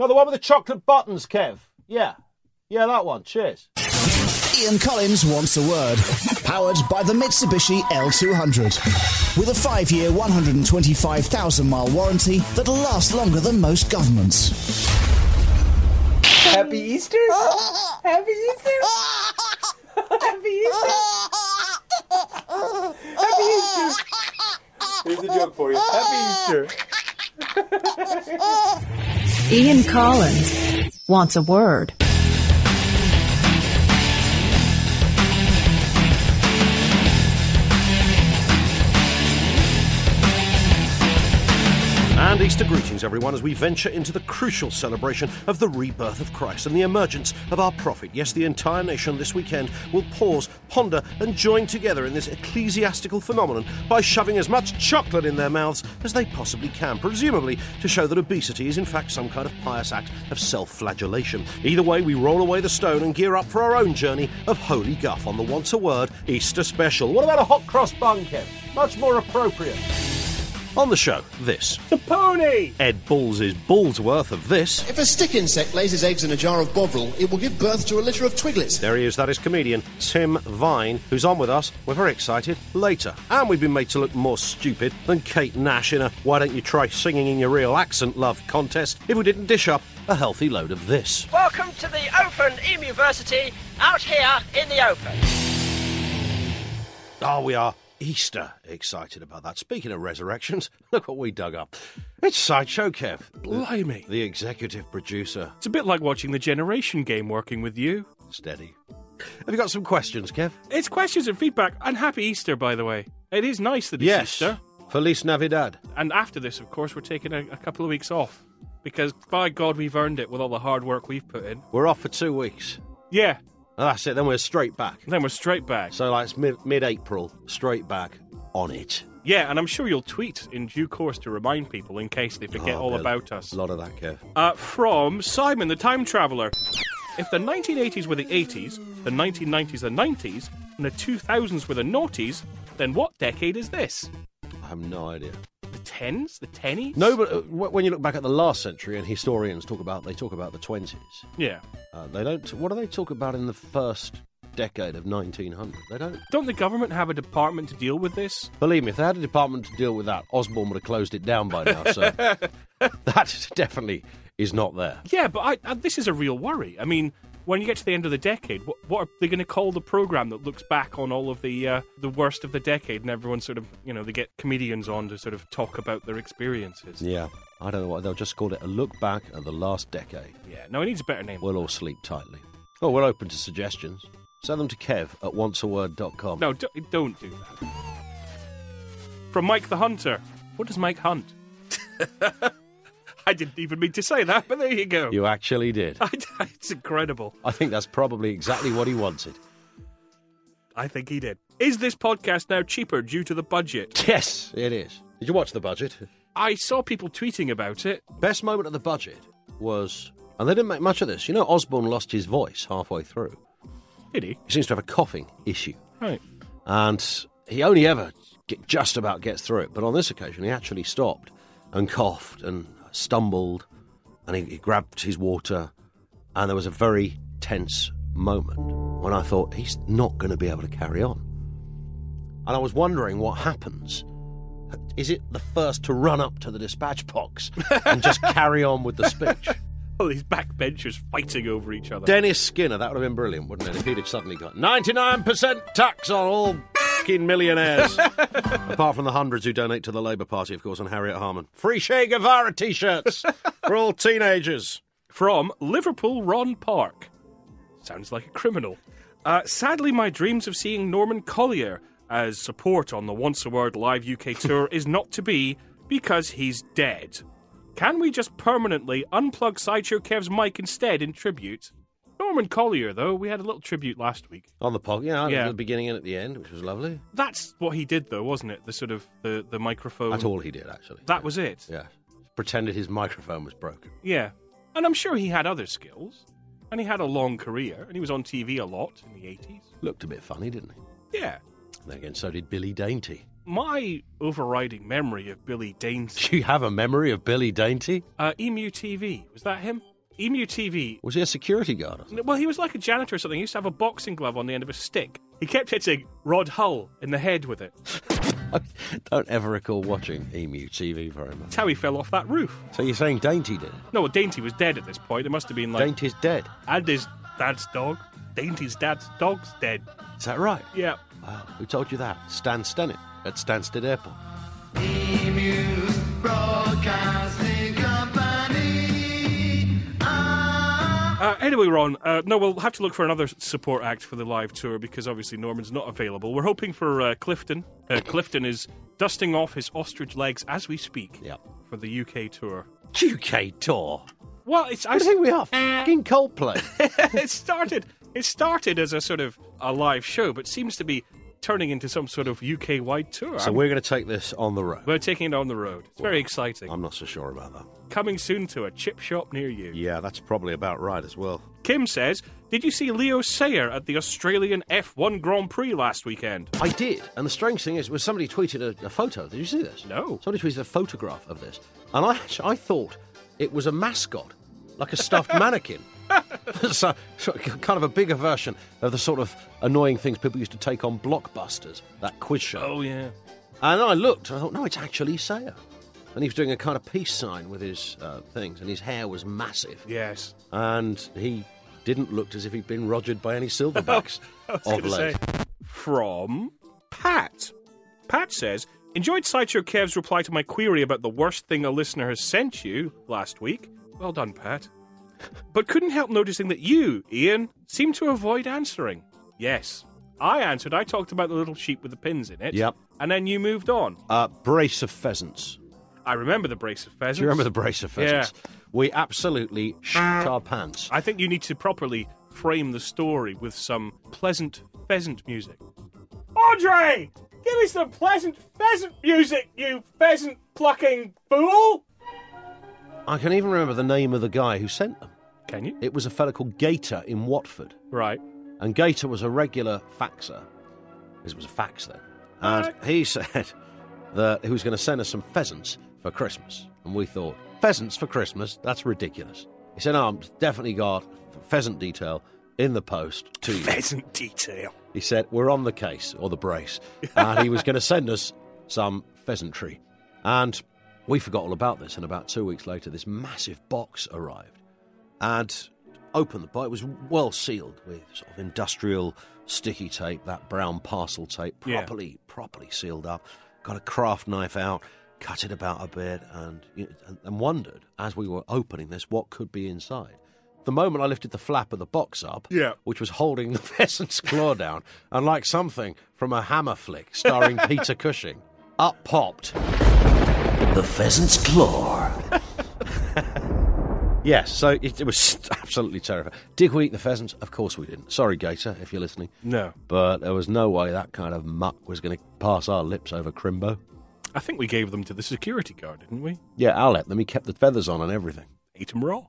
No, the one with the chocolate buttons, Kev. Yeah. Yeah, that one. Cheers. Ian Collins wants a word. Powered by the Mitsubishi L200. With a five year, 125,000 mile warranty that'll last longer than most governments. Happy Easter? Happy Easter? Happy Easter? Happy Easter! Here's a joke for you. Happy Easter! Ian Collins wants a word. And Easter greetings, everyone, as we venture into the crucial celebration of the rebirth of Christ and the emergence of our prophet. Yes, the entire nation this weekend will pause, ponder, and join together in this ecclesiastical phenomenon by shoving as much chocolate in their mouths as they possibly can, presumably to show that obesity is in fact some kind of pious act of self flagellation. Either way, we roll away the stone and gear up for our own journey of holy guff on the Wants a Word Easter special. What about a hot cross bun, Kev? Much more appropriate. On the show, this. The pony! Ed Balls' balls worth of this. If a stick insect lays his eggs in a jar of Bovril, it will give birth to a litter of twiglets. There he is, that is comedian Tim Vine, who's on with us. We're very excited. Later. And we've been made to look more stupid than Kate Nash in a Why Don't You Try Singing in Your Real Accent Love contest if we didn't dish up a healthy load of this. Welcome to the Open University out here in the open. Oh, we are Easter excited about that. Speaking of resurrections, look what we dug up. It's Sideshow Kev. Blimey. The executive producer. It's a bit like watching the Generation game working with you. Steady. Have you got some questions, Kev? It's questions and feedback. And happy Easter, by the way. It is nice that it's yes. Easter. Feliz Navidad. And after this, of course, we're taking a, a couple of weeks off. Because, by God, we've earned it with all the hard work we've put in. We're off for two weeks. Yeah. And that's it. Then we're straight back. Then we're straight back. So, like, it's mid mid April, straight back on it. Yeah, and I'm sure you'll tweet in due course to remind people in case they forget Oh, all about us. A lot of that, Kev. Uh, from Simon the Time Traveller. If the 1980s were the 80s, the 1990s the 90s, and the 2000s were the noughties, then what decade is this? I have no idea. The tens? The tennies? No, but uh, when you look back at the last century, and historians talk about, they talk about the twenties. Yeah. Uh, they don't. What do they talk about in the first decade of 1900? They don't. Don't the government have a department to deal with this? Believe me, if they had a department to deal with that, Osborne would have closed it down by now. So that definitely is not there. Yeah, but I, I, this is a real worry. I mean, when you get to the end of the decade, what, what are they going to call the program that looks back on all of the uh, the worst of the decade, and everyone sort of, you know, they get comedians on to sort of talk about their experiences. Yeah, I don't know what they'll just call it. A look back at the last decade. Yeah, no, it needs a better name. We'll all sleep tightly. Oh, we're open to suggestions. Send them to kev at onceaword.com. No, don't, don't do that. From Mike the Hunter. What does Mike hunt? I didn't even mean to say that, but there you go. You actually did. it's incredible. I think that's probably exactly what he wanted. I think he did. Is this podcast now cheaper due to the budget? Yes, it is. Did you watch the budget? I saw people tweeting about it. Best moment of the budget was, and they didn't make much of this. You know, Osborne lost his voice halfway through. Did he? He seems to have a coughing issue, Right. and he only ever get, just about gets through it. But on this occasion, he actually stopped and coughed and stumbled, and he, he grabbed his water, and there was a very tense moment when I thought he's not going to be able to carry on. And I was wondering what happens. Is it the first to run up to the dispatch box and just carry on with the speech? All these backbenchers fighting over each other. Dennis Skinner, that would have been brilliant, wouldn't it? If he'd have suddenly got 99% tax on all fucking millionaires. Apart from the hundreds who donate to the Labour Party, of course, and Harriet Harman. Free Che Guevara t shirts for all teenagers. From Liverpool Ron Park. Sounds like a criminal. Uh, sadly, my dreams of seeing Norman Collier as support on the Wants a Word live UK tour is not to be because he's dead. Can we just permanently unplug Sideshow Kev's mic instead in tribute? Norman Collier, though, we had a little tribute last week. On the pod, yeah, Yeah. at the beginning and at the end, which was lovely. That's what he did, though, wasn't it? The sort of the, the microphone. That's all he did, actually. That was it. Yeah. Pretended his microphone was broken. Yeah. And I'm sure he had other skills. And he had a long career. And he was on TV a lot in the 80s. Looked a bit funny, didn't he? Yeah. Then again, so did Billy Dainty. my overriding memory of Billy Dainty, You have a memory of Billy Dainty? uh, Emu TV, was that him? Emu TV. Was he a security guard? Well, he was like a janitor or something. He used to have a boxing glove on the end of a stick. He kept hitting Rod Hull in the head with it. I don't ever recall watching Emu TV very much. That's how he fell off that roof. So you're saying Dainty did? No, Dainty was dead at this point. It must have been like. Dainty's dead. And his dad's dog. Dainty's dad's dog's dead. Is that right? Yeah. Wow. Who told you that? Stan Stennett at Stansted Airport. Uh, anyway, Ron, uh, no, we'll have to look for another support act for the live tour because obviously Norman's not available. We're hoping for uh, Clifton. Uh, Clifton is dusting off his ostrich legs as we speak Yep. for the UK tour. UK tour. Well, it's I, I think we are fucking Coldplay. it started. It started as a sort of a live show, but seems to be turning into some sort of UK wide tour. so I'm- we're going to take this on the road. we're taking it on the road. It's very exciting. I'm not so sure about that. Coming soon to a chip shop near you. Yeah, that's probably about right as well. Kim says, "Did you see Leo Sayer at the Australian F1 Grand Prix last weekend?" I did, and the strange thing is, was somebody tweeted a, a photo. Did you see this? No. Somebody tweeted a photograph of this, and I, I thought it was a mascot, like a stuffed mannequin. so, kind of a bigger version of the sort of annoying things people used to take on Blockbusters, that quiz show. Oh yeah. And I looked, and I thought, no, it's actually Sayer. And he was doing a kind of peace sign with his uh, things, and his hair was massive. Yes. And he didn't look as if he'd been rogered by any silverbacks of late. From Pat. Pat says, Enjoyed Sideshow Kev's reply to my query about the worst thing a listener has sent you last week. Well done, Pat. But couldn't help noticing that you, Ian, seemed to avoid answering. Yes. I answered. I talked about the little sheep with the pins in it. Yep. And then you moved on. Uh, brace of pheasants. I remember the brace of pheasants. Do you remember the brace of pheasants? We absolutely shit our pants. I think you need to properly frame the story with some pleasant pheasant music. Audrey! Give me some pleasant pheasant music, you pheasant plucking fool! I can even remember the name of the guy who sent them. Can you? It was a fellow called Gator in Watford. Right. And Gator was a regular faxer. It was a fax then. And he said that he was going to send us some pheasants for Christmas. And we thought, pheasants for Christmas? That's ridiculous. He said, no, I've definitely got pheasant detail in the post to you. Pheasant detail. He said, We're on the case, or the brace. and he was going to send us some pheasantry. And we forgot all about this. And about two weeks later, this massive box arrived. And opened the box. It was well sealed with sort of industrial sticky tape, that brown parcel tape, Yeah. properly, properly sealed up. Got a craft knife out, cut it about a bit, and, you know, and, and wondered as we were opening this what could be inside. The moment I lifted the flap of the box up, Yeah. which was holding the pheasant's claw down, and like something from a hammer flick starring Peter Cushing, up popped the pheasant's claw. yes, so it, it was absolutely terrifying. Did we eat the pheasants? Of course we didn't. Sorry, Gator, if you're listening. No. But there was no way that kind of muck was going to pass our lips over Crimbo. I think we gave them to the security guard, didn't we? Yeah, I'll let them. He kept the feathers on and everything. Ate them raw.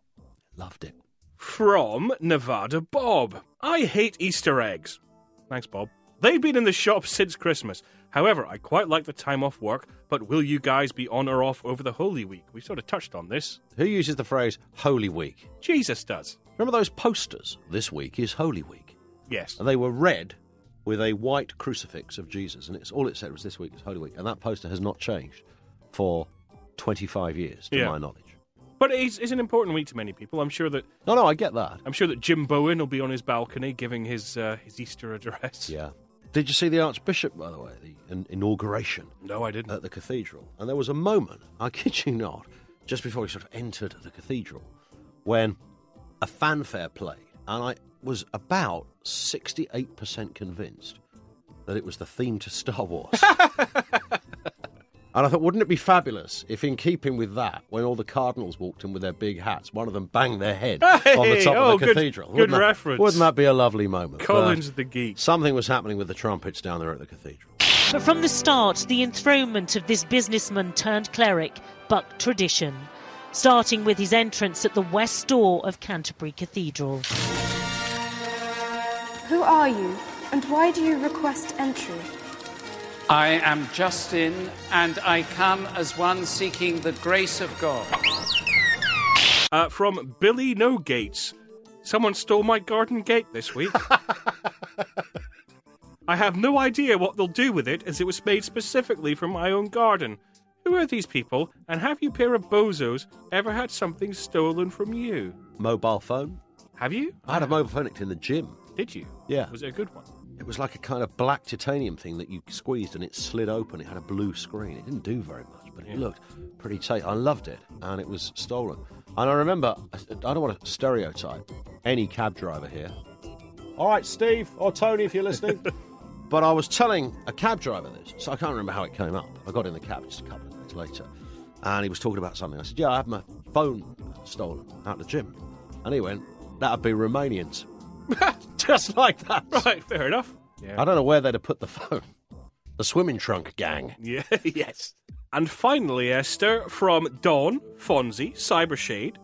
Loved it. From Nevada Bob. I hate Easter eggs. Thanks, Bob. They've been in the shop since Christmas. However, I quite like the time off work, but will you guys be on or off over the Holy Week? We sort of touched on this. Who uses the phrase Holy Week? Jesus does. Remember those posters? This week is Holy Week. Yes. And they were red with a white crucifix of Jesus. And it's all it said was this week is Holy Week. And that poster has not changed for 25 years, to Yeah. my knowledge. But it's, it's an important week to many people. I'm sure that No, no, I get that. I'm sure that Jim Bowen will be on his balcony giving his uh, his Easter address. Yeah. Did you see the Archbishop, by the way, the inauguration No, I didn't. at the cathedral? And there was a moment, I kid you not, just before he sort of entered the cathedral, when a fanfare played. And I was about 68% convinced that it was the theme to Star Wars. And I thought, wouldn't it be fabulous if, in keeping with that, when all the cardinals walked in with their big hats, one of them banged their head on the top oh, of the oh, good- cathedral? good wouldn't that, reference. Wouldn't that be a lovely moment? Collins But the geek. something was happening with the trumpets down there at the cathedral. But from the start, the enthronement of this businessman turned cleric bucked tradition, starting with his entrance at the west door of Canterbury Cathedral. Who are you, and why do you request entry? I am Justin, and I come as one seeking the grace of God. Uh, from Billy No Gates. Someone stole my garden gate this week. I have no idea what they'll do with it, as it was made specifically for my own garden. Who are these people, and have you pair of bozos ever had something stolen from you? Mobile phone. Have you? I had a mobile phone in the gym. Did you? Yeah. Was it a good one? It was like a kind of black titanium thing that you squeezed and it slid open. It had a blue screen. It didn't do very much, but it looked pretty tight. I loved it, and it was stolen. And I remember, I don't want to stereotype any cab driver here, All right, Steve or Tony, if you're listening. but I was telling a cab driver this, so I can't remember how it came up. I got in the cab just a couple of minutes later, and he was talking about something. I said, "Yeah, I had my phone stolen out the gym," and he went, "That'd be Romanians." just like that. Right, fair enough. Yeah. I don't know where they'd have put the phone. The swimming trunk gang. Yeah, yes. And finally, Esther, from Dawn, Fonzie, Cybershade,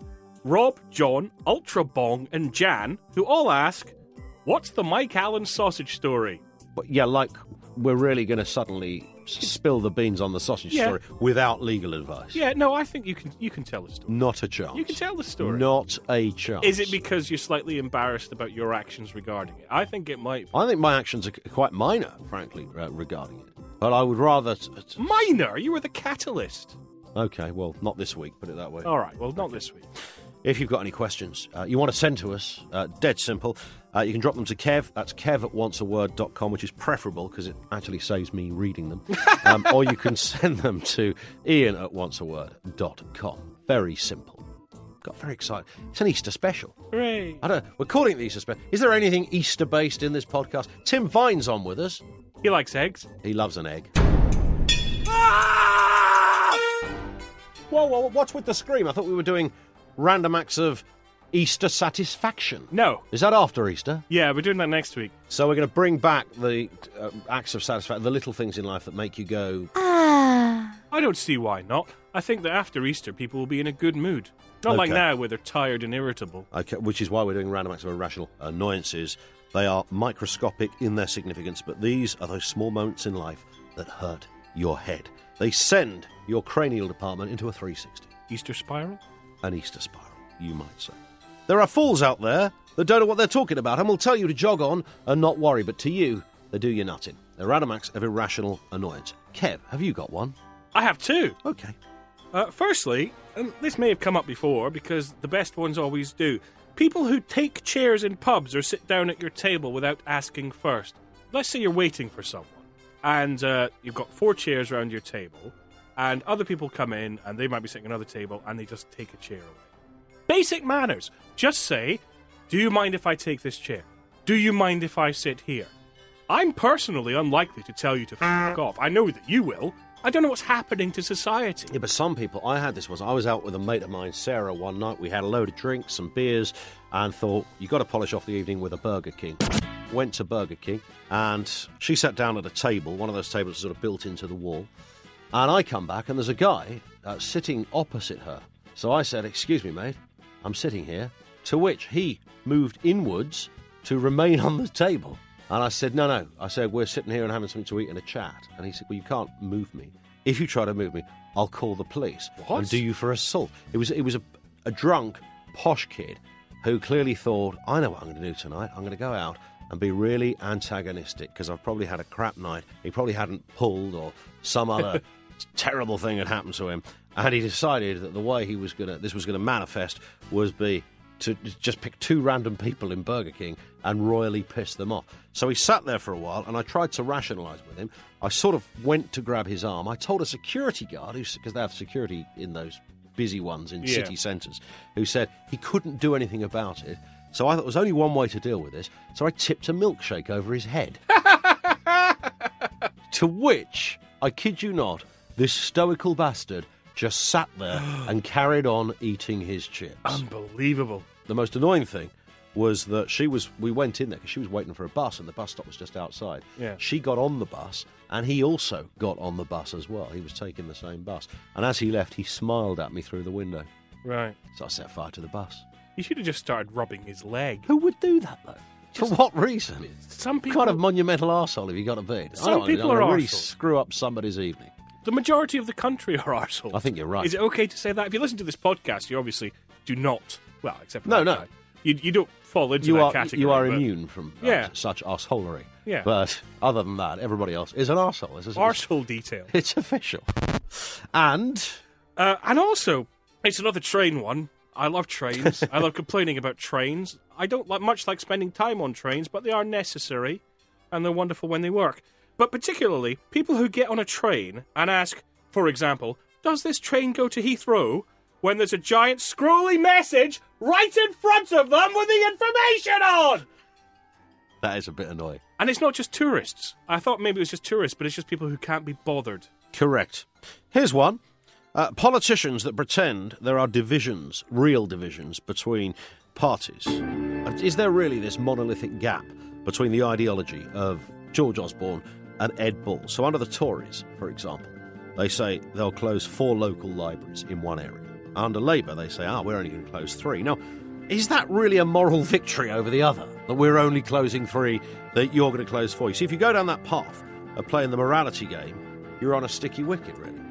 Rob, John, Ultra Bong, and Jan, who all ask, What's the Mike Allen sausage story? But yeah, like we're really going to suddenly spill the beans on the sausage Yeah. story without legal advice. Yeah, no, I think you can you can tell the story. Not a chance. You can tell the story. Not a chance. Is it because you're slightly embarrassed about your actions regarding it? I think it might. Be. I think my actions are quite minor, frankly, uh, regarding it. But I would rather. T- t- Minor, you were the catalyst. okay, well, not this week. Put it that way. All right, well, not this week. If you've got any questions uh, you want to send to us, uh, dead simple, uh, you can drop them to Kev. That's kev at onceaword.com, which is preferable because it actually saves me reading them. um, or you can send them to ian at onceaword.com. Very simple. Got very excited. It's an Easter special. Hooray. I don't. We're calling it the Easter special. Is there anything Easter based in this podcast? Tim Vine's on with us. He likes eggs. He loves an egg. Whoa, whoa, what's with the scream? I thought we were doing random acts of Easter satisfaction. No. Is that after Easter? Yeah, we're doing that next week. So we're going to bring back the uh, acts of satisfaction, the little things in life that make you go. Ah. I don't see why not. I think that after Easter, people will be in a good mood. Not like now, where they're tired and irritable. Okay, which is why we're doing random acts of irrational annoyances. They are microscopic in their significance, but these are those small moments in life that hurt your head. They send your cranial department into a 360, Easter spiral? An Easter spiral, you might say. There are fools out there that don't know what they're talking about and will tell you to jog on and not worry, but to you, they do you nothing. They're random of irrational annoyance. Kev, have you got one? I have two. Okay. Uh, firstly, and this may have come up before because the best ones always do. People who take chairs in pubs or sit down at your table without asking first. Let's say you're waiting for someone, and uh, you've got four chairs around your table, and other people come in and they might be sitting at another table and they just take a chair away. Basic manners. Just say, Do you mind if I take this chair? Do you mind if I sit here? I'm personally unlikely to tell you to fuck off. I know that you will. I don't know what's happening to society. Yeah, but some people, I had this was I was out with a mate of mine, Sarah, one night. We had a load of drinks, some beers, and thought you got to polish off the evening with a Burger King. Went to Burger King, and she sat down at a table, one of those tables sort of built into the wall. And I come back, and there's a guy uh, sitting opposite her. So I said, "Excuse me, mate, I'm sitting here." To which he moved inwards to remain on the table. And I said, No, no. I said, We're sitting here and having something to eat and a chat. And he said, Well, you can't move me. If you try to move me, I'll call the police What? and do you for assault. It was, it was a, a drunk, posh kid who clearly thought, I know what I'm going to do tonight. I'm going to go out and be really antagonistic because I've probably had a crap night. He probably hadn't pulled or some other terrible thing had happened to him. And he decided that the way he was going to, this was going to manifest was be to just pick two random people in Burger King and royally piss them off. So he sat there for a while, and I tried to rationalise with him. I sort of went to grab his arm. I told a security guard, because they have security in those busy ones in Yeah. city centres, who said he couldn't do anything about it. So I thought there was only one way to deal with this. So I tipped a milkshake over his head. to which, I kid you not, this stoical bastard just sat there and carried on eating his chips. Unbelievable. The most annoying thing was that she was. We went in there because she was waiting for a bus, and the bus stop was just outside. Yeah. She got on the bus, and he also got on the bus as well. He was taking the same bus, and as he left, he smiled at me through the window. Right. So I set fire to the bus. You should have just started rubbing his leg. Who would do that though? For what reason? Some What people, kind of monumental arsehole have you got to be? Some people are really arseholes. screw up somebody's evening. the majority of the country are arseholes. I think you're right. Is it okay to say that? If you listen to this podcast, you obviously do not. Well, except for No, no. guy. You, you don't fall into you that are category. you are but immune from uh, Yeah. such arseholery. Yeah. But other than that, everybody else is an arsehole. It's, it's, Arsehole detail. it's official. And Uh, and also, it's another train one. I love trains. I love complaining about trains. I don't like much like spending time on trains, but they are necessary, and they're wonderful when they work. But particularly, people who get on a train and ask, for example, does this train go to Heathrow? When there's a giant scrolly message right in front of them with the information on! that is a bit annoying. And it's not just tourists. I thought maybe it was just tourists, but it's just people who can't be bothered. Correct. Here's one. Uh, politicians that pretend there are divisions, real divisions, between parties. Uh, Is there really this monolithic gap between the ideology of George Osborne and Ed Balls? So, under the Tories, for example, they say they'll close four local libraries in one area. Under Labour, they say, ah, we're only going to close three. Now, is that really a moral victory over the other? That we're only closing three, that you're going to close four? You see, if you go down that path of playing the morality game, you're on a sticky wicket, really.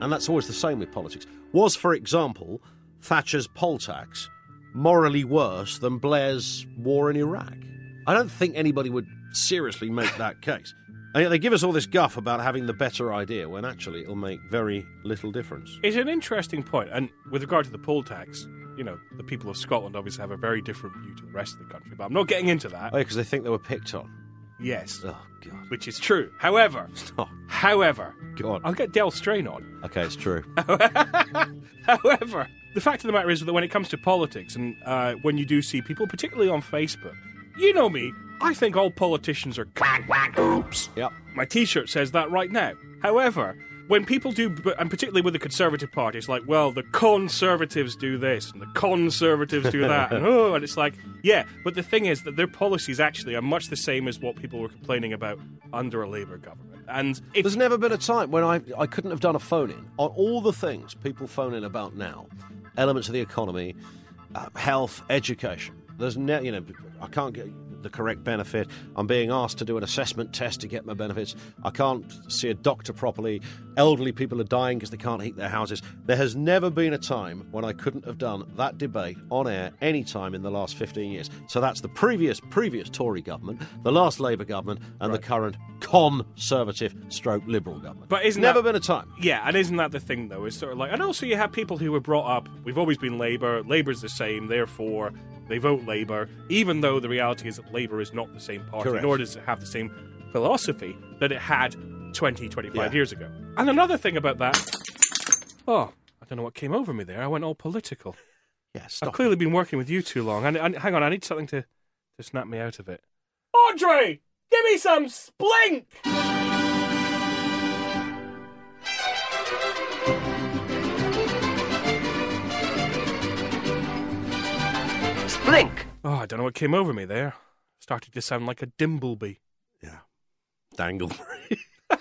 And that's always the same with politics. Was, for example, Thatcher's poll tax morally worse than Blair's war in Iraq? I don't think anybody would seriously make that case. And yet they give us all this guff about having the better idea when actually it'll make very little difference. It's an interesting point. point, and with regard to the poll tax, you know, the people of Scotland obviously have a very different view to the rest of the country. But I'm not getting into that. Oh, because they think they were picked on. Yes, Oh, God. which is true. However, Oh, however, go on. I'll get Del Strain on. Okay, it's true. However, the fact of the matter is that when it comes to politics, and uh, when you do see people, particularly on Facebook, you know me, I think all politicians are quack quack oops. Yep. My T-shirt says that right now. However, when people do, and particularly with the Conservative Party, it's like, well, the Conservatives do this and the Conservatives do that, and oh, and it's like, yeah. But the thing is that their policies actually are much the same as what people were complaining about under a Labour government. And if There's never been a time when I, I couldn't have done a phone in on all the things people phone in about now elements of the economy, uh, health, education. There's ne- you know, I can't get the correct benefit. I'm being asked to do an assessment test to get my benefits. I can't see a doctor properly. Elderly people are dying because they can't heat their houses. There has never been a time when I couldn't have done that debate on air any time in the last 15 years. So that's the previous previous Tory government, the last Labour government, and the current Conservative stroke Liberal government. But isn't never that- been a time. Yeah, and isn't that the thing though? It's sort of like, and also you have people who were brought up. We've always been Labour. Labour's the same, therefore they vote Labour, even though the reality is that Labour is not the same party, Correct. nor does it have the same philosophy that it had 20, 25 Yeah. years ago. And another thing about that, oh, I don't know what came over me there. I went all political. Yeah, I've stop. clearly been working with you too long. And, and hang on, I need something to to snap me out of it. Audrey, give me some splink. Splink. Oh, I don't know what came over me there. Started to sound like a dimbleby. Yeah. Dangle.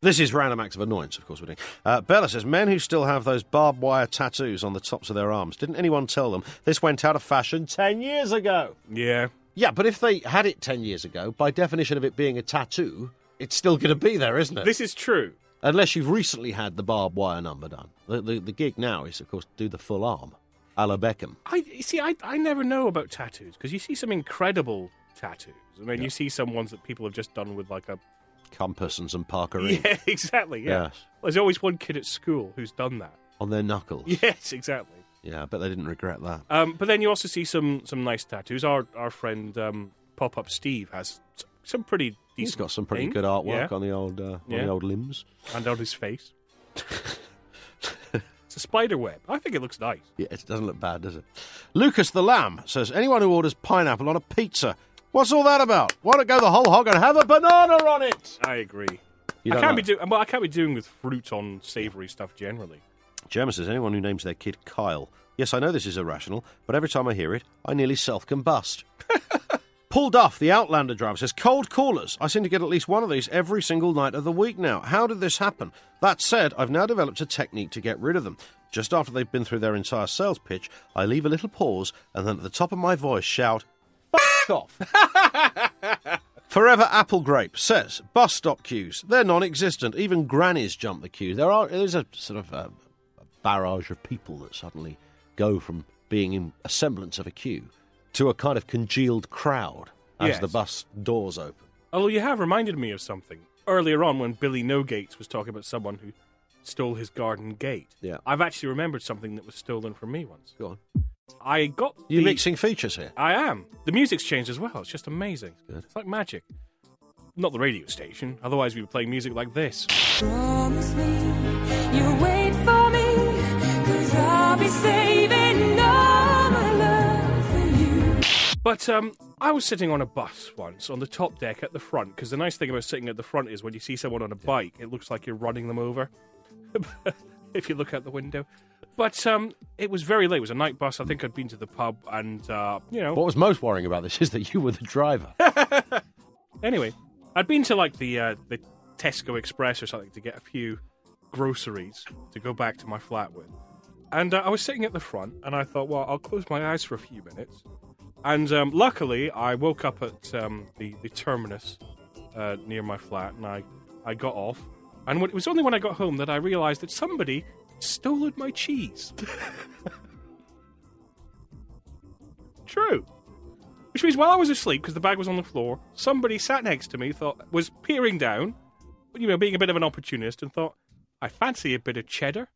this is random acts of annoyance, of course, we're doing. Uh, Bella says, men who still have those barbed wire tattoos on the tops of their arms, didn't anyone tell them this went out of fashion 10 years ago? Yeah. Yeah, but if they had it 10 years ago, by definition of it being a tattoo, it's still going to be there, isn't it? This is true. Unless you've recently had the barbed wire number done. The, the, the gig now is, of course, do the full arm, a la Beckham. I you see. I I never know about tattoos because you see some incredible tattoos, and then you see some ones that people have just done with like a Compass and some Parker yeah, exactly. Yeah. Yes. There's always one kid at school who's done that. on their knuckles. Yes, exactly. Yeah, I bet they didn't regret that. Um, but then you also see some some nice tattoos. Our our friend um, Pop Up Steve has some pretty decent. He's got some pretty ink. good artwork Yeah. on the old uh, on Yeah. the old limbs. and on his face. it's a spider web. I think it looks nice. Yeah, it doesn't look bad, does it? Lucas the Lamb says anyone who orders pineapple on a pizza, what's all that about? Why not go the whole hog and have a banana on it? I agree. You I can't know. be doing well. I can't be doing with fruit on savoury stuff generally. Gemma says anyone who names their kid Kyle. Yes, I know this is irrational, but every time I hear it, I nearly self combust. Paul Duff, the Outlander driver, says cold callers. I seem to get at least one of these every single night of the week now. How did this happen? That said, I've now developed a technique to get rid of them. Just after they've been through their entire sales pitch, I leave a little pause and then at the top of my voice shout, Fuck off. Forever Apple Grape says bus stop queues, they're non existent. Even grannies jump the queue. There are there's a sort of a, a barrage of people that suddenly go from being in a semblance of a queue to a kind of congealed crowd as Yes. the bus doors open. Although you have reminded me of something earlier on when Billy No Gates was talking about someone who stole his garden gate. Yeah. I've actually remembered something that was stolen from me once. Go on. I got You the, mixing features here? I am. The music's changed as well. It's just amazing. Good. It's like magic. Not the radio station. Otherwise, we'd be playing music like this. Promise me you'll wait for me, cause I'll be saving But um, I was sitting on a bus once on the top deck at the front because the nice thing about sitting at the front is when you see someone on a bike, it looks like you're running them over. if you look out the window. But um, it was very late. It was a night bus. I think I'd been to the pub, and uh, you know. What was most worrying about this is that you were the driver. Anyway, I'd been to like the uh, the Tesco Express or something to get a few groceries to go back to my flat with, and uh, I was sitting at the front, and I thought, well, I'll close my eyes for a few minutes, and um, luckily I woke up at um, the the terminus uh, near my flat, and I I got off, and when, it was only when I got home that I realised that somebody stolen my cheese. True. Which means while I was asleep, because the bag was on the floor, somebody sat next to me, thought was peering down, you know, being a bit of an opportunist, and thought, I fancy a bit of cheddar.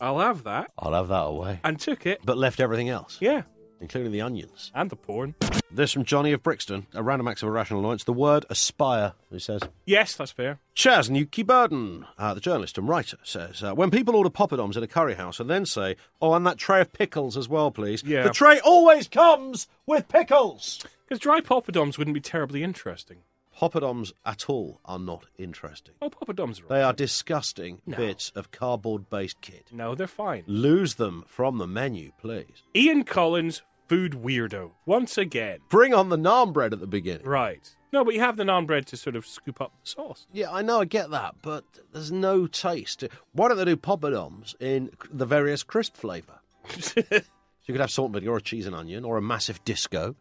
I'll have that, I'll have that away. and took it. But left everything else, Yeah, including the onions. and the porn. This from Johnny of Brixton, a random act of irrational annoyance. The word aspire, he says. Yes, that's fair. Chaz Nuki Burden, uh, the journalist and writer, says uh, when people order poppadoms in a curry house and then say, "Oh, and that tray of pickles as well, please." Yeah. The tray always comes with pickles. Because dry poppadoms wouldn't be terribly interesting. Poppadoms at all are not interesting. Oh, poppadoms are. They are disgusting No. bits of cardboard-based kit. No, they're fine. Lose them from the menu, please. Ian Collins, food weirdo, once again. Bring on the naan bread at the beginning. Right. No, but you have the naan bread to sort of scoop up the sauce. Yeah, I know, I get that, but there's no taste. Why don't they do poppadoms in the various crisp flavour? So you could have salt and vinegar or cheese and onion or a massive disco.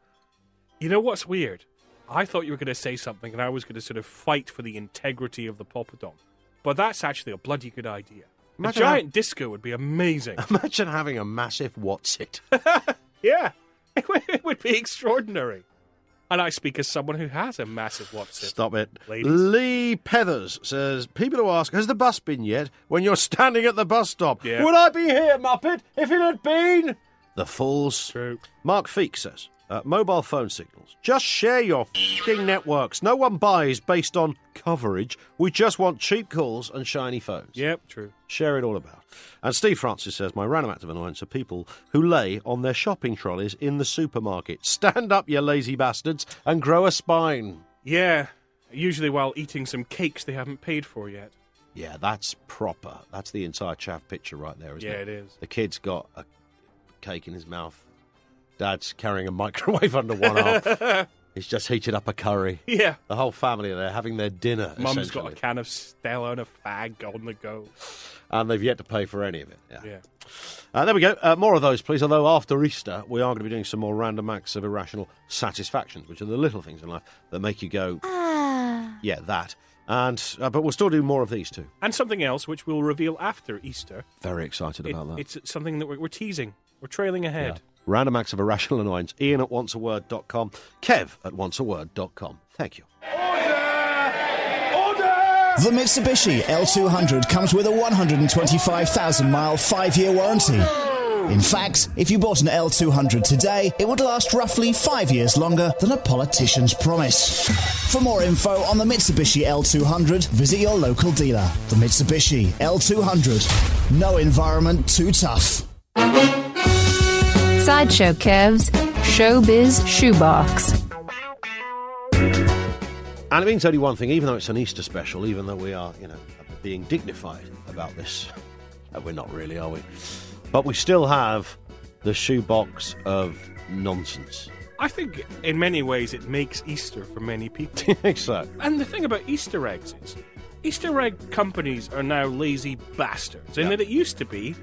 You know what's weird? I thought you were going to say something, and I was going to sort of fight for the integrity of the poppadom. But that's actually a bloody good idea. Imagine a giant disco would be amazing. Imagine having a massive what's it. yeah, it would, it would be extraordinary. And I speak as someone who has a massive what's it. Stop it. Ladies. Lee Peathers says, People who ask, has the bus been yet? When you're standing at the bus stop. Yeah. Would I be here, Muppet, if it had been? The fools. True. Mark Feek says, uh, mobile phone signals. Just share your fing networks. No one buys based on coverage. We just want cheap calls and shiny phones. Yep, true. Share it all about. And Steve Francis says, My random act of annoyance are people who lay on their shopping trolleys in the supermarket. Stand up, you lazy bastards, and grow a spine. Yeah, usually while eating some cakes they haven't paid for yet. Yeah, that's proper. That's the entire chaff picture right there, isn't Yeah, it? it is. The kid's got a cake in his mouth. Dad's carrying a microwave under one arm. He's just heated up a curry. Yeah. The whole family are there having their dinner. Mum's got a can of Stella and a fag on the go. and they've yet to pay for any of it. Yeah. Yeah. Uh, there we go. Uh, more of those, please. Although after Easter, we are going to be doing some more random acts of irrational satisfactions, which are the little things in life that make you go, yeah, that. And uh, but we'll still do more of these too. And something else which we'll reveal after Easter. Very excited It- about that. It's something that we're, we're teasing. We're trailing ahead. Random acts of irrational annoyance. Ian at onceaword.com. Kev at onceaword.com. Thank you. The Mitsubishi L200 comes with a 125,000 mile 5 year warranty. In fact, if you bought an L200 today, it would last roughly 5 years longer than a politician's promise. For more info on the Mitsubishi L200, visit your local dealer. The Mitsubishi L200. No environment too tough. Sideshow Kev's Showbiz Shoebox. And it means only one thing, even though it's an Easter special, even though we are, you know, being dignified about this. Uh, we're not really, are we? But we still have the shoebox of nonsense. I think in many ways it makes Easter for many people. Do you think so? And the thing about Easter eggs is, Easter egg companies are now lazy bastards. In Yeah. that it used to be,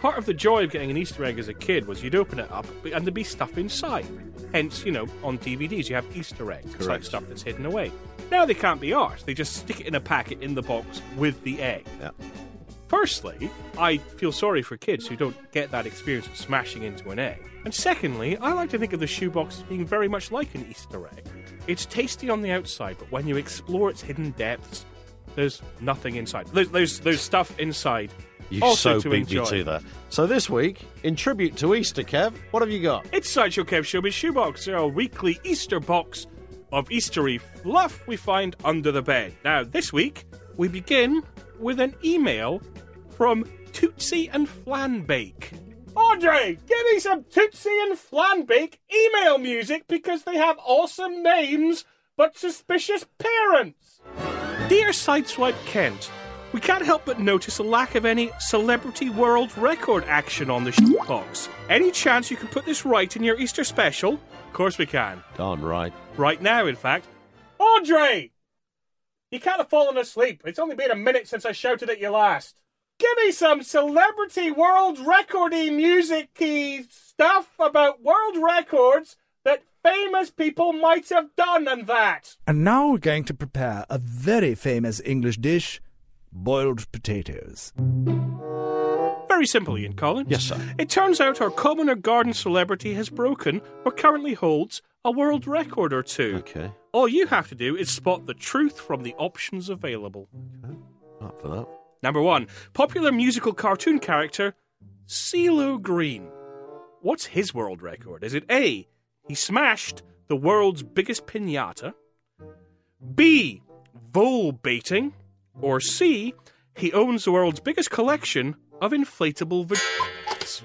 Part of the joy of getting an Easter egg as a kid was you'd open it up and there'd be stuff inside. Hence, you know, on DVDs you have Easter eggs. It's like stuff that's hidden away. Now they can't be ours. They just stick it in a packet in the box with the egg. Yeah. Firstly, I feel sorry for kids who don't get that experience of smashing into an egg. And secondly, I like to think of the shoebox as being very much like an Easter egg. It's tasty on the outside, but when you explore its hidden depths, there's nothing inside. There's there's, there's stuff inside. You also so beat enjoy. me to that. So this week, in tribute to Easter, Kev, what have you got? It's Sideshow Kev Showbiz Shoebox, our weekly Easter box of Eastery fluff we find under the bed. Now, this week, we begin with an email from Tootsie and Flanbake. Audrey, give me some Tootsie and Flanbake email music because they have awesome names but suspicious parents. Dear Sideswipe Kent, we can't help but notice a lack of any celebrity world record action on the box. Any chance you could put this right in your Easter special? Of course we can. Darn right. Right now, in fact. Audrey! You can't have fallen asleep. It's only been a minute since I shouted at you last. Give me some celebrity world recordy musicy stuff about world records that famous people might have done and that. And now we're going to prepare a very famous English dish boiled potatoes. Very simple, Ian Collins. Yes, sir. It turns out our commoner garden celebrity has broken or currently holds a world record or two. Okay. All you have to do is spot the truth from the options available. Up for that. Number one, popular musical cartoon character CeeLo Green. What's his world record? Is it A, he smashed the world's biggest pinata? B, vole baiting? Or C, he owns the world's biggest collection of inflatable vaginas?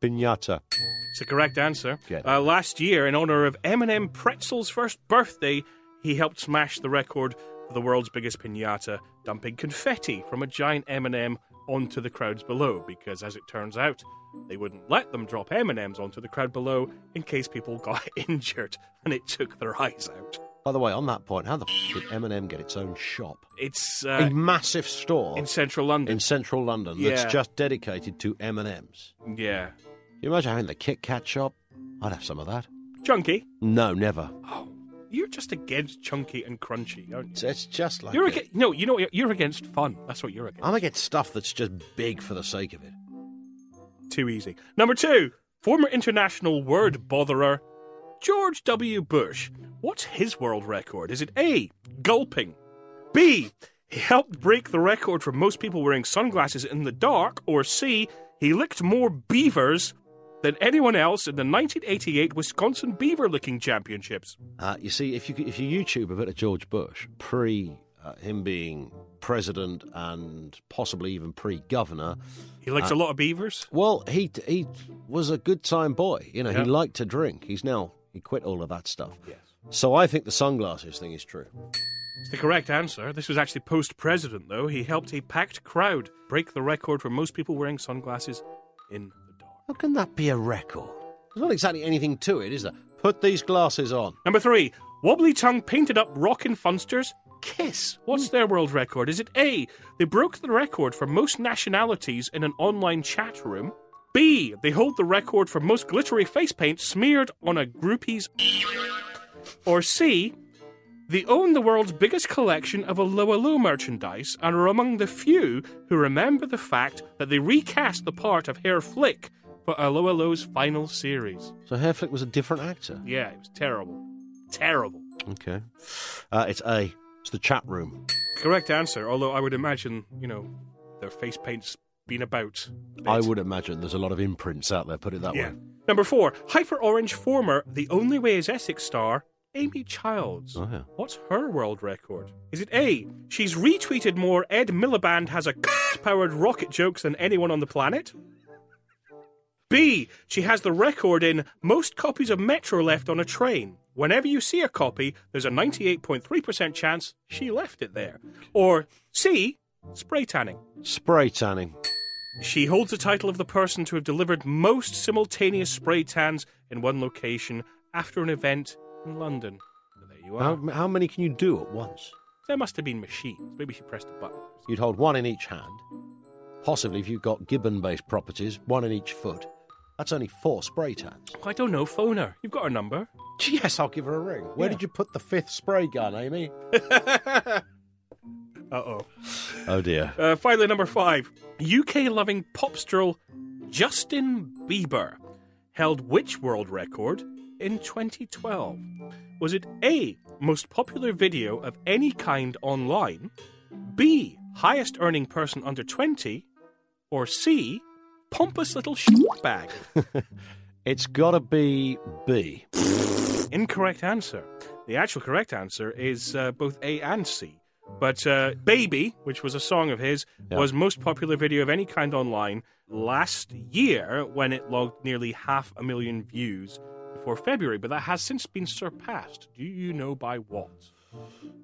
Pinata. It's the correct answer. Uh, last year, in honor of M&M Pretzel's first birthday, he helped smash the record for the world's biggest pinata, dumping confetti from a giant M&M onto the crowds below. Because, as it turns out, they wouldn't let them drop M&Ms onto the crowd below in case people got injured, and it took their eyes out. By the way, on that point, how the f- did M&M get its own shop? It's a uh, massive store in central London. in central London Yeah. that's just dedicated to M&Ms. yeah, Can you imagine having the Kit Kat shop? I'd have some of that. chunky. No, never. Oh, you're just against chunky and crunchy, aren't you? It's, it's just like You're it. against, no, you know what, you're against fun. That's what you're against. I'm against stuff that's just big for the sake of it. Too easy. Number two, former international word botherer George W. Bush. What's his world record? Is it A, gulping? B, he helped break the record for most people wearing sunglasses in the dark? Or C, he licked more beavers than anyone else in the 1988 Wisconsin Beaver Licking Championships? Uh, you see, if you if you YouTube a bit of George Bush pre uh, him being president and possibly even pre-governor, He likes uh, a lot of beavers. Well, he he was a good time boy. You know, Yeah. he liked to drink. He's now he quit all of that stuff. Yes. So I think the sunglasses thing is true. It's the correct answer. This was actually post president, though. He helped a packed crowd break the record for most people wearing sunglasses in the dark. How can that be a record? There's not exactly anything to it, is there? Put these glasses on. Number three, Wobbly Tongue painted up Rockin' Funsters. Kiss. What's their world record? Is it A, they broke the record for most nationalities in an online chat room? B, they hold the record for most glittery face paint smeared on a groupie's. Or C, they own the world's biggest collection of 'Allo 'Allo merchandise and are among the few who remember the fact that they recast the part of Herr Flick for 'Allo 'Allo final series. So Herr Flick was a different actor. Yeah, it was terrible. Terrible. Okay. Uh, it's A. It's the chat room. Correct answer, although I would imagine, you know, their face paint's been about. I would imagine there's a lot of imprints out there. Put it that Yeah. way. Number four, Hyper Orange former The Only Way is Essex star, Amy Childs. Oh yeah. What's her world record? Is it A, she's retweeted more Ed Miliband has a powered rocket jokes than anyone on the planet? B, she has the record in most copies of Metro left on a train. Whenever you see a copy, there's a 98.3% chance she left it there. Or C, spray tanning. Spray tanning. She holds the title of the person to have delivered most simultaneous spray tans in one location after an event in London. So there you are. How, how many can you do at once? There must have been machines. Maybe she pressed a button. You'd hold one in each hand, Possibly if you've got gibbon-based properties, one in each foot. That's only four spray tans. I don't know, phone her. You've got her number. Yes, I'll give her a ring. Where Yeah. did you put the fifth spray gun, Amy? Uh oh. Oh dear. Uh, finally, number five. UK loving popstrel Justin Bieber held which world record in 2012? Was it A, most popular video of any kind online, B, highest earning person under 20, or C, pompous little shit bag? It's got to be B. Incorrect answer. The actual correct answer is uh, both A and C. But uh, Baby, which was a song of his, Yeah. was most popular video of any kind online last year when it logged nearly half a million views before February. But that has since been surpassed. Do you know by what?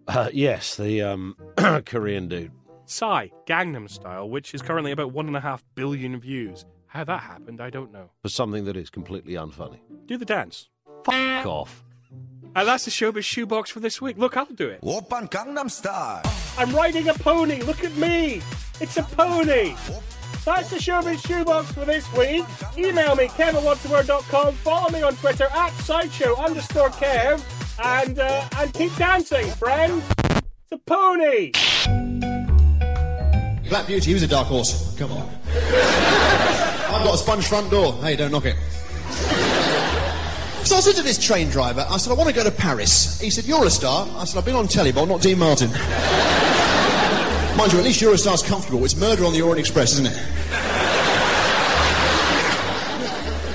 Uh, yes, the um, Korean dude. Psy, Gangnam Style, which is currently about one and a half billion views. How that happened, I don't know. For something that is completely unfunny. Do the dance. Fuck off. And that's the showbiz shoebox for this week. Look, I'll do it. Open Gangnam Style. I'm riding a pony. Look at me. It's a pony. That's the Showbiz Shoebox for this week. Email me, kevinwhatstheword.com. Follow me on Twitter at sideshow underscore kev. And, uh, and keep dancing, friend. It's a pony. Black Beauty, he was a dark horse. Come on. I've got a sponge front door. Hey, don't knock it. So I said to this train driver, I said, I want to go to Paris. He said, You're a star. I said, I've been on telly, but I'm not Dean Martin. Mind you, at least Eurostar's comfortable. It's murder on the Orient Express, isn't it?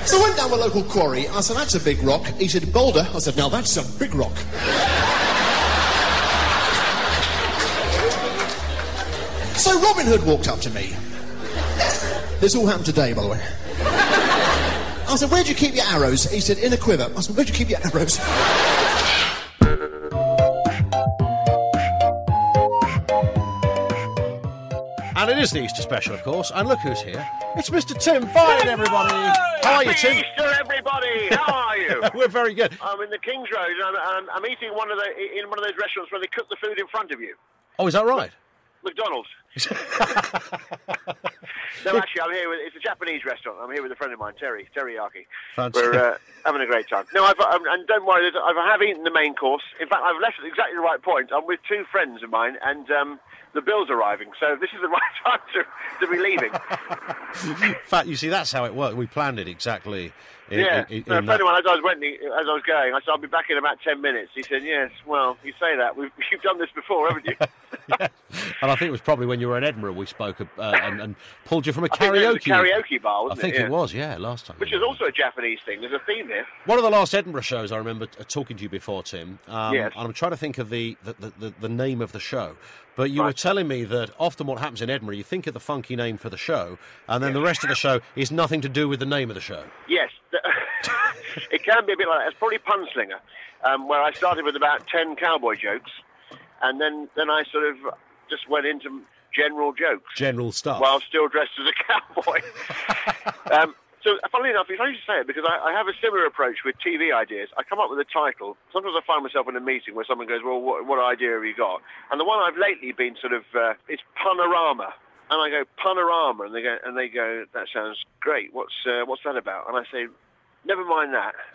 So I went down to a local quarry. I said, That's a big rock. He said, Boulder. I said, Now that's a big rock. So Robin Hood walked up to me. This all happened today, by the way. I said, Where'd you keep your arrows? He said, In a quiver. I said, Where'd you keep your arrows? It is the Easter special, of course. And look who's here. It's Mr. Tim Vine, everybody. How are you, Happy Tim? Easter, everybody! How are you? We're very good. I'm in the King's Road, and I'm, I'm, I'm eating one of the in one of those restaurants where they cook the food in front of you. Oh, is that right? McDonald's. no, actually, I'm here with it's a Japanese restaurant. I'm here with a friend of mine, Terry Teriyaki. Fantastic. We're uh, having a great time. No, I've, I'm, and don't worry, I have eaten the main course. In fact, I've left at exactly the right point. I'm with two friends of mine, and um, the bill's arriving, so this is the right time to, to be leaving. In fact, you see, that's how it worked. We planned it exactly. In, yeah, in- in no, a friend that- of as I was went, as I was going, I said I'll be back in about ten minutes. He said, "Yes, well, you say that. We've, you've done this before, haven't you?" And I think it was probably when you were in Edinburgh we spoke uh, and, and pulled you from a I think there was karaoke. a karaoke bar, wasn't I think it? it was, yeah, last time. Which is also a Japanese thing. There's a theme here. One of the last Edinburgh shows I remember uh, talking to you before, Tim. Um, Yes. And I'm trying to think of the, the, the, the, the name of the show. But you were telling me that often what happens in Edinburgh, you think of the funky name for the show, and then the rest of the show is nothing to do with the name of the show. Yes, it can be a bit like that. It's probably Punslinger, um, where I started with about ten cowboy jokes, and then then I sort of just went into general jokes General stuff. while still dressed as a cowboy. um, so, funnily enough, it's funny to say it because I, I have a similar approach with TV ideas. I come up with a title. Sometimes I find myself in a meeting where someone goes, "Well, what, what idea have you got?" And the one I've lately been sort of uh, it's panorama. And I go panorama, and they go, and they go, that sounds great. What's uh, what's that about? And I say, never mind that.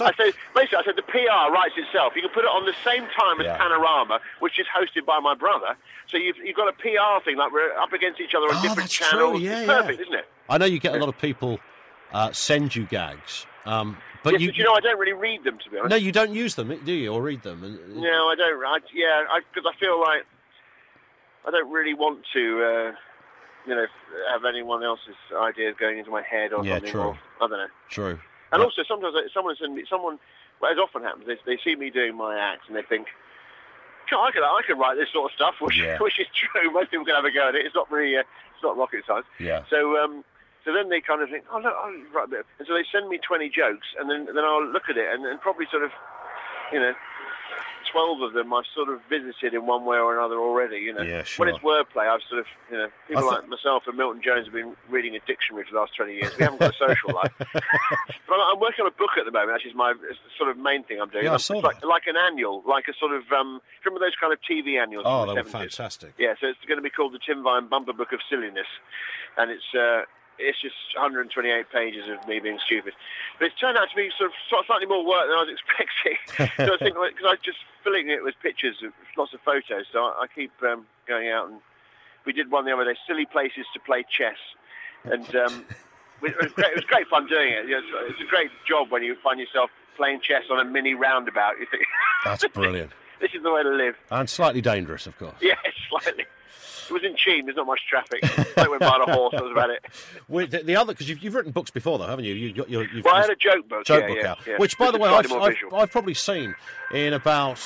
I said, basically, I said the PR writes itself. You can put it on the same time as Yeah. Panorama, which is hosted by my brother. So you've you've got a PR thing like we're up against each other on Oh, different that's true, channels. yeah, it's yeah. perfect, isn't it? I know you get a lot of people uh, send you gags, um, but yes, you, but you know, I don't really read them to be honest. no, you don't use them, do you, or read them? No, I don't. I, yeah, because I, feel like I don't really want to, uh, you know, have anyone else's ideas going into my head or Yeah, something. true. Or, I don't know. True. And also, sometimes someone someone. Well, as often happens, they, they see me doing my act and they think, I can I can write this sort of stuff," which Yeah. which is true. Most people can have a go at it. It's not really uh, it's not rocket science. Yeah. So um, so then they kind of think, "Oh look, I'll write a bit," and so they send me twenty jokes, and then then I'll look at it and, and probably sort of, you know, twelve of them I've sort of visited in one way or another already. You know, Yeah, when it's sure. wordplay, I've sort of you know people I like myself and Milton Jones have been reading a dictionary for the last twenty years. We haven't got a social life. but I'm I'm working on a book at the moment. Actually, it's my it's sort of main thing I'm doing. Yeah, I it's saw like like an annual, like a sort of um, remember those kind of TV annuals? Oh, they the were fantastic. Yeah, so it's going to be called the Tim Vine Bumper Book of Silliness, and it's uh, it's just 128 pages of me being stupid. But it's turned out to be sort of sort of slightly more work than I was expecting. so I think because I was just filling it with pictures, lots of photos. So I, I keep um, going out and we did one the other day, silly places to play chess, and um, it, was great, it was great fun doing it. It's, it's a great job when you find yourself playing chess on a mini roundabout. You think That's brilliant. This is the way to live. And slightly dangerous, of course. Yeah, slightly. It was in Cheam. There's not much traffic. I went by on a horse. That was about it. With the, the other, because you've, you've written books before, though, haven't you? you, you, Well, I had a joke book. joke yeah, book yeah, out, yeah. which, by the way, I've, I've. I've probably seen in about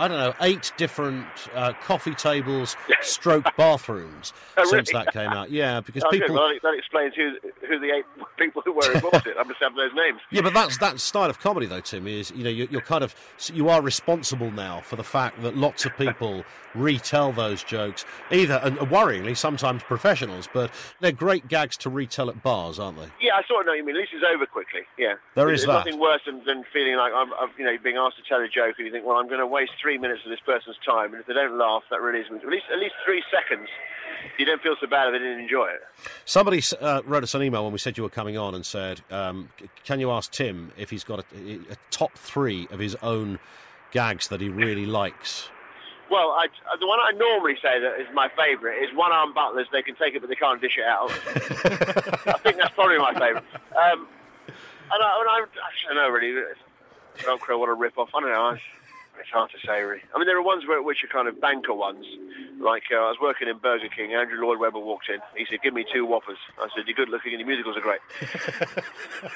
I don't know eight different uh, coffee tables, stroke bathrooms Oh, since that came out. Yeah, because Oh, people. Well, that, explains who who the eight people who were involved in. I'm just having those names. Yeah, but that's that style of comedy, though, Tim. Is you know you're, you're kind of you are responsible now for the fact that lots of people retell those jokes, either and worryingly sometimes professionals, but they're great gags to retell at bars, aren't they? Yeah, I sort of know you mean. At least it's over quickly. Yeah, There There's is that. nothing worse than, than feeling like I'm, I'm, you know, being asked to tell a joke, and you think, well, I'm going to waste three minutes of this person's time, and if they don't laugh, that really isn't. At least, at least three seconds. You don't feel so bad if they didn't enjoy it. Somebody uh, wrote us an email when we said you were coming on and said, um, "Can you ask Tim if he's got a, a top three of his own gags that he really likes?" Well, I, the one I normally say that is my favourite is one-arm butlers. They can take it, but they can't dish it out. I think that's probably my favourite. Um, and I, and I, I don't know really. Don't what a rip-off. I don't know. It's, it's hard to say really. I mean, there are ones where, which are kind of banker ones. Like uh, I was working in Burger King. Andrew Lloyd Webber walked in. He said, "Give me two Whoppers." I said, "You're good looking and your musicals are great."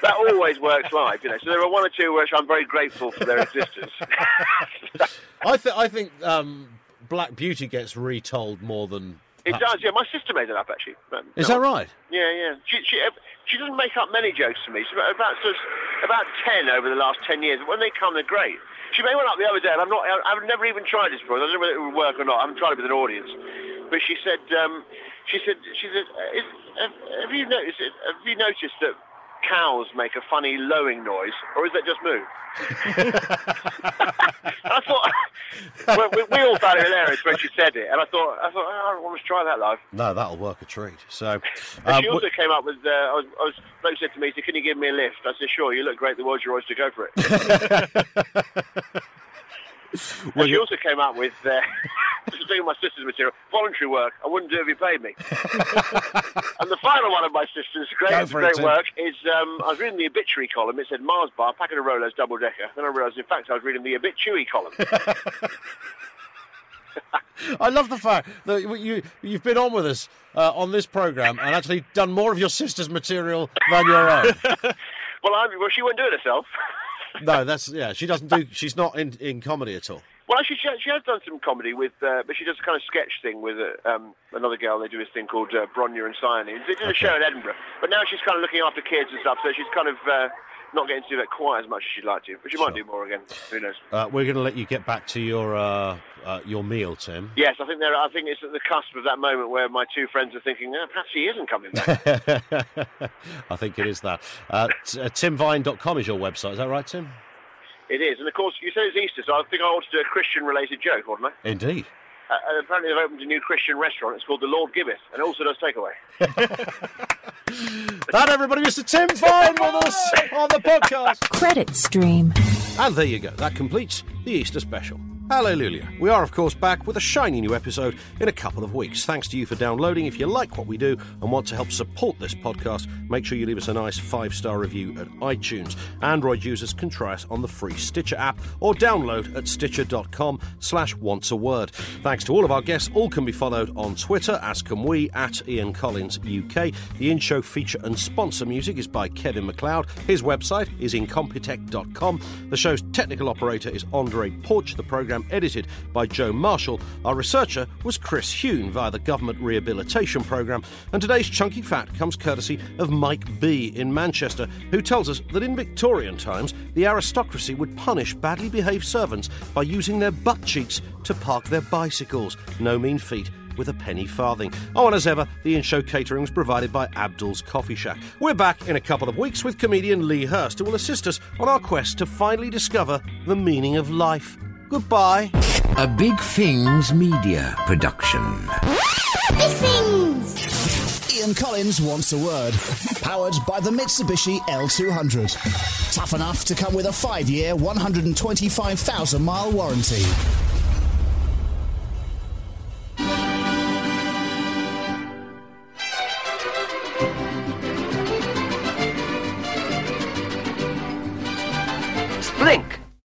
that always works live, you know. So there are one or two which I'm very grateful for their existence. I, th- I think um, Black Beauty gets retold more than. It does, yeah. My sister made it up actually. Um, Is no, that right? Yeah, yeah. She she uh, she doesn't make up many jokes for me. She's about about, about ten over the last ten years. When they come, they're great. She made one up the other day, and I'm not. I've never even tried this before. I don't know whether it would work or not. I haven't tried it with an audience. But she said, um, she said, she said, uh, have you noticed? Have you noticed that cows make a funny lowing noise, or is that just moo? I thought well, we, we all found it hilarious when she said it, and I thought, I thought, oh, I want to try that live. No, that'll work a treat. So, um, she also came up with, uh, I was, I was, bloke said to me, he said, can you give me a lift? I said, sure, you look great, the world's your oyster, go for it. Well, she also came up with, uh, this is doing my sister's material, voluntary work, I wouldn't do if you paid me. and the final one of my sister's great, it, great Tim. work is, um, I was reading the obituary column, it said Mars bar, packet of Rolos, double decker. Then I realised, in fact, I was reading the obituary column. I love the fact that you you've been on with us uh, on this program and actually done more of your sister's material than your own. well, I, well, she wouldn't do it herself. No, that's yeah. She doesn't do. She's not in, in comedy at all. Well, actually, she, she has done some comedy with, uh, but she does a kind of sketch thing with uh, um, another girl. They do this thing called uh, Bronya and Cyane. They did a show in Edinburgh, but now she's kind of looking after kids and stuff, so she's kind of uh, not getting to do that quite as much as she'd like to. But she might do more again. Who knows? Uh, we're going to let you get back to your uh, uh, your meal, Tim. Yes, I think there. I think it's at the cusp of that moment where my two friends are thinking, eh, perhaps he isn't coming back. I think it is that. Uh, t- uh, TimVine.com is your website. Is that right, Tim? it is, and of course, you said it's Easter, so I think I ought to do a Christian-related joke, wouldn't I? Indeed. Uh, and apparently, they've opened a new Christian restaurant. It's called the Lord Giveth, and it also does takeaway. That everybody, Mr. Tim Vine with us on the podcast. Credit stream. And there you go. That completes the Easter special. Hallelujah. We are, of course, back with a shiny new episode in a couple of weeks. Thanks to you for downloading. If you like what we do and want to help support this podcast, make sure you leave us a nice five star review at iTunes. Android users can try us on the free Stitcher app or download at stitcher.com slash wants a word. Thanks to all of our guests. All can be followed on Twitter, as can we, at Ian Collins UK. The in show feature and sponsor music is by Kevin MacLeod. His website is incompetech.com. The show's technical operator is Andre Porch. The program programme edited by Joe Marshall. Our researcher was Chris Hune via the Government Rehabilitation Programme. And today's chunky fact comes courtesy of Mike B in Manchester, who tells us that in Victorian times, the aristocracy would punish badly behaved servants by using their butt cheeks to park their bicycles. No mean feat with a penny farthing. Oh, and as ever, the in show catering was provided by Abdul's Coffee Shack. We're back in a couple of weeks with comedian Lee Hurst, who will assist us on our quest to finally discover the meaning of life. Goodbye. A Big Things Media production. Big things! Ian Collins wants a word. Powered by the Mitsubishi L200. Tough enough to come with a five year, 125,000 mile warranty.